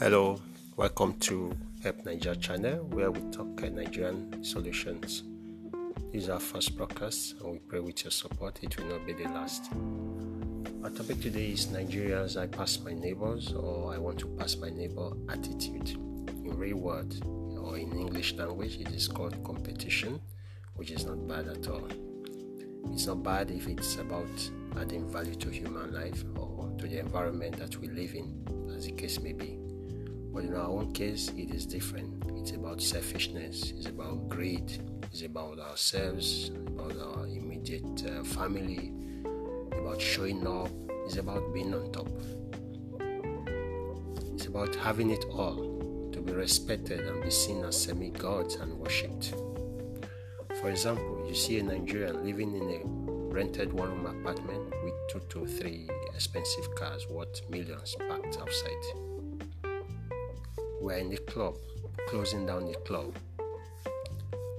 Hello, welcome to Help Niger channel where we talk uh, Nigerian solutions. This is our first broadcast and we pray with your support it will not be the last. Our topic today is Nigeria's I pass my neighbors or I want to pass my neighbor attitude. In real word or in English language it is called competition, which is not bad at all. It's not bad if it's about adding value to human life or to the environment that we live in, as the case may be. But in our own case, it is different. It's about selfishness, it's about greed, it's about ourselves, about our immediate uh, family, about showing up, it's about being on top. It's about having it all to be respected and be seen as semi gods and worshipped. For example, you see a Nigerian living in a rented one room apartment with two to three expensive cars worth millions parked outside. We're in the club, closing down the club.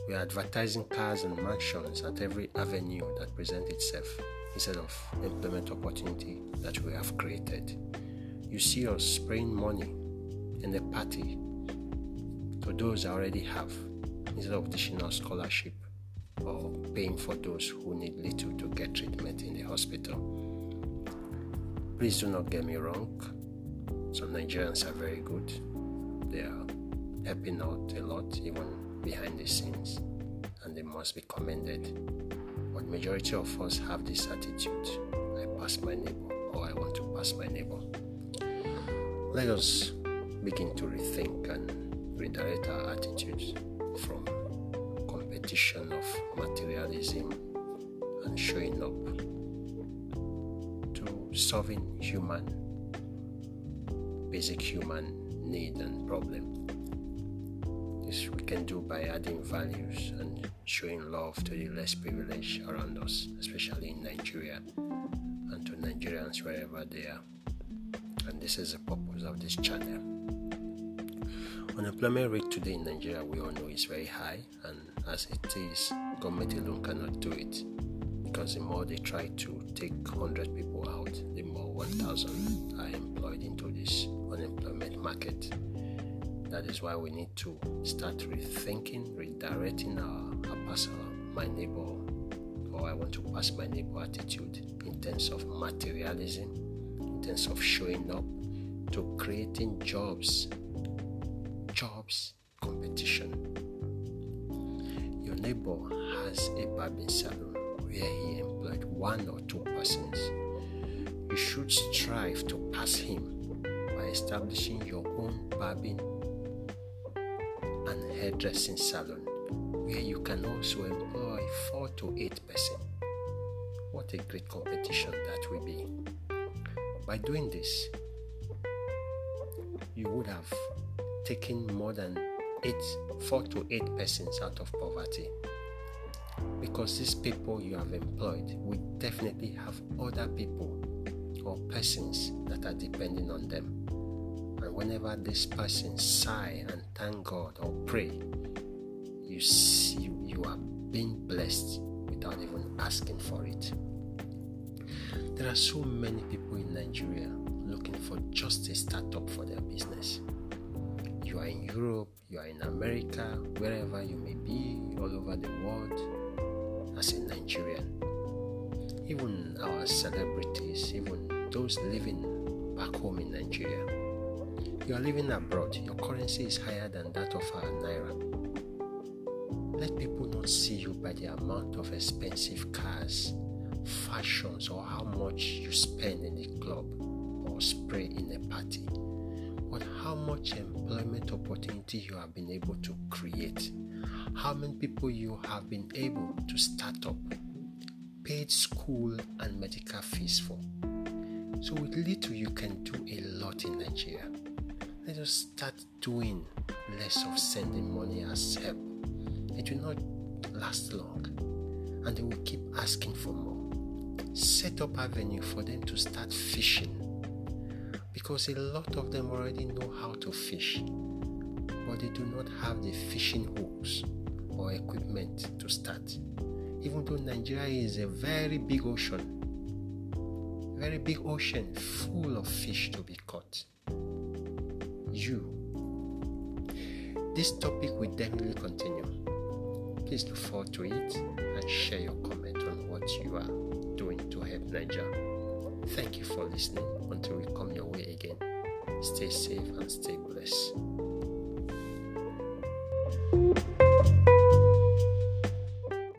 We are advertising cars and mansions at every avenue that presents itself instead of employment opportunity that we have created. You see us spraying money in the party to those I already have instead of out scholarship or paying for those who need little to get treatment in the hospital. Please do not get me wrong. Some Nigerians are very good. They are helping out a lot, even behind the scenes, and they must be commended. But majority of us have this attitude: I pass my neighbor, or I want to pass my neighbor. Let us begin to rethink and redirect our attitudes from competition of materialism and showing up to solving human basic human need and problem. This we can do by adding values and showing love to the less privileged around us especially in nigeria and to nigerians wherever they are. And this is the purpose of this channel. Unemployment rate today in nigeria we all know is very high and as it is, government alone cannot do it. Because the more they try to take 100 people out, the more 1,000 are employed market. That is why we need to start rethinking, redirecting our, our pass my neighbor or I want to pass my neighbor attitude in terms of materialism, in terms of showing up, to creating jobs, jobs competition Your neighbor has a barbing salon where he employed one or two persons, you should strive to pass him establishing your own barbing and hairdressing salon where you can also employ four to eight persons. What a great competition that will be. By doing this, you would have taken more than eight, four to eight persons out of poverty. Because these people you have employed will definitely have other people or persons that are depending on them. And whenever this person sigh and thank God or pray, you see you are being blessed without even asking for it. There are so many people in Nigeria looking for just a startup for their business you are in Europe, you are in America, wherever you may be, all over the world, as a Nigerian. Even our celebrities, even those living back home in Nigeria. You are living abroad, your currency is higher than that of our Naira. Let people not see you by the amount of expensive cars, fashions, or how much you spend in the club or spray in a party but how much employment opportunity you have been able to create, how many people you have been able to start up, paid school and medical fees for. So, with little, you can do a lot in Nigeria. Let us start doing less of sending money as help. It will not last long, and they will keep asking for more. Set up avenue for them to start fishing because a lot of them already know how to fish, but they do not have the fishing hooks or equipment to start. Even though Nigeria is a very big ocean, very big ocean full of fish to be caught. You. This topic will definitely continue. Please look forward to it and share your comment on what you are doing to help Niger. Thank you for listening until we come your way again. Stay safe and stay blessed.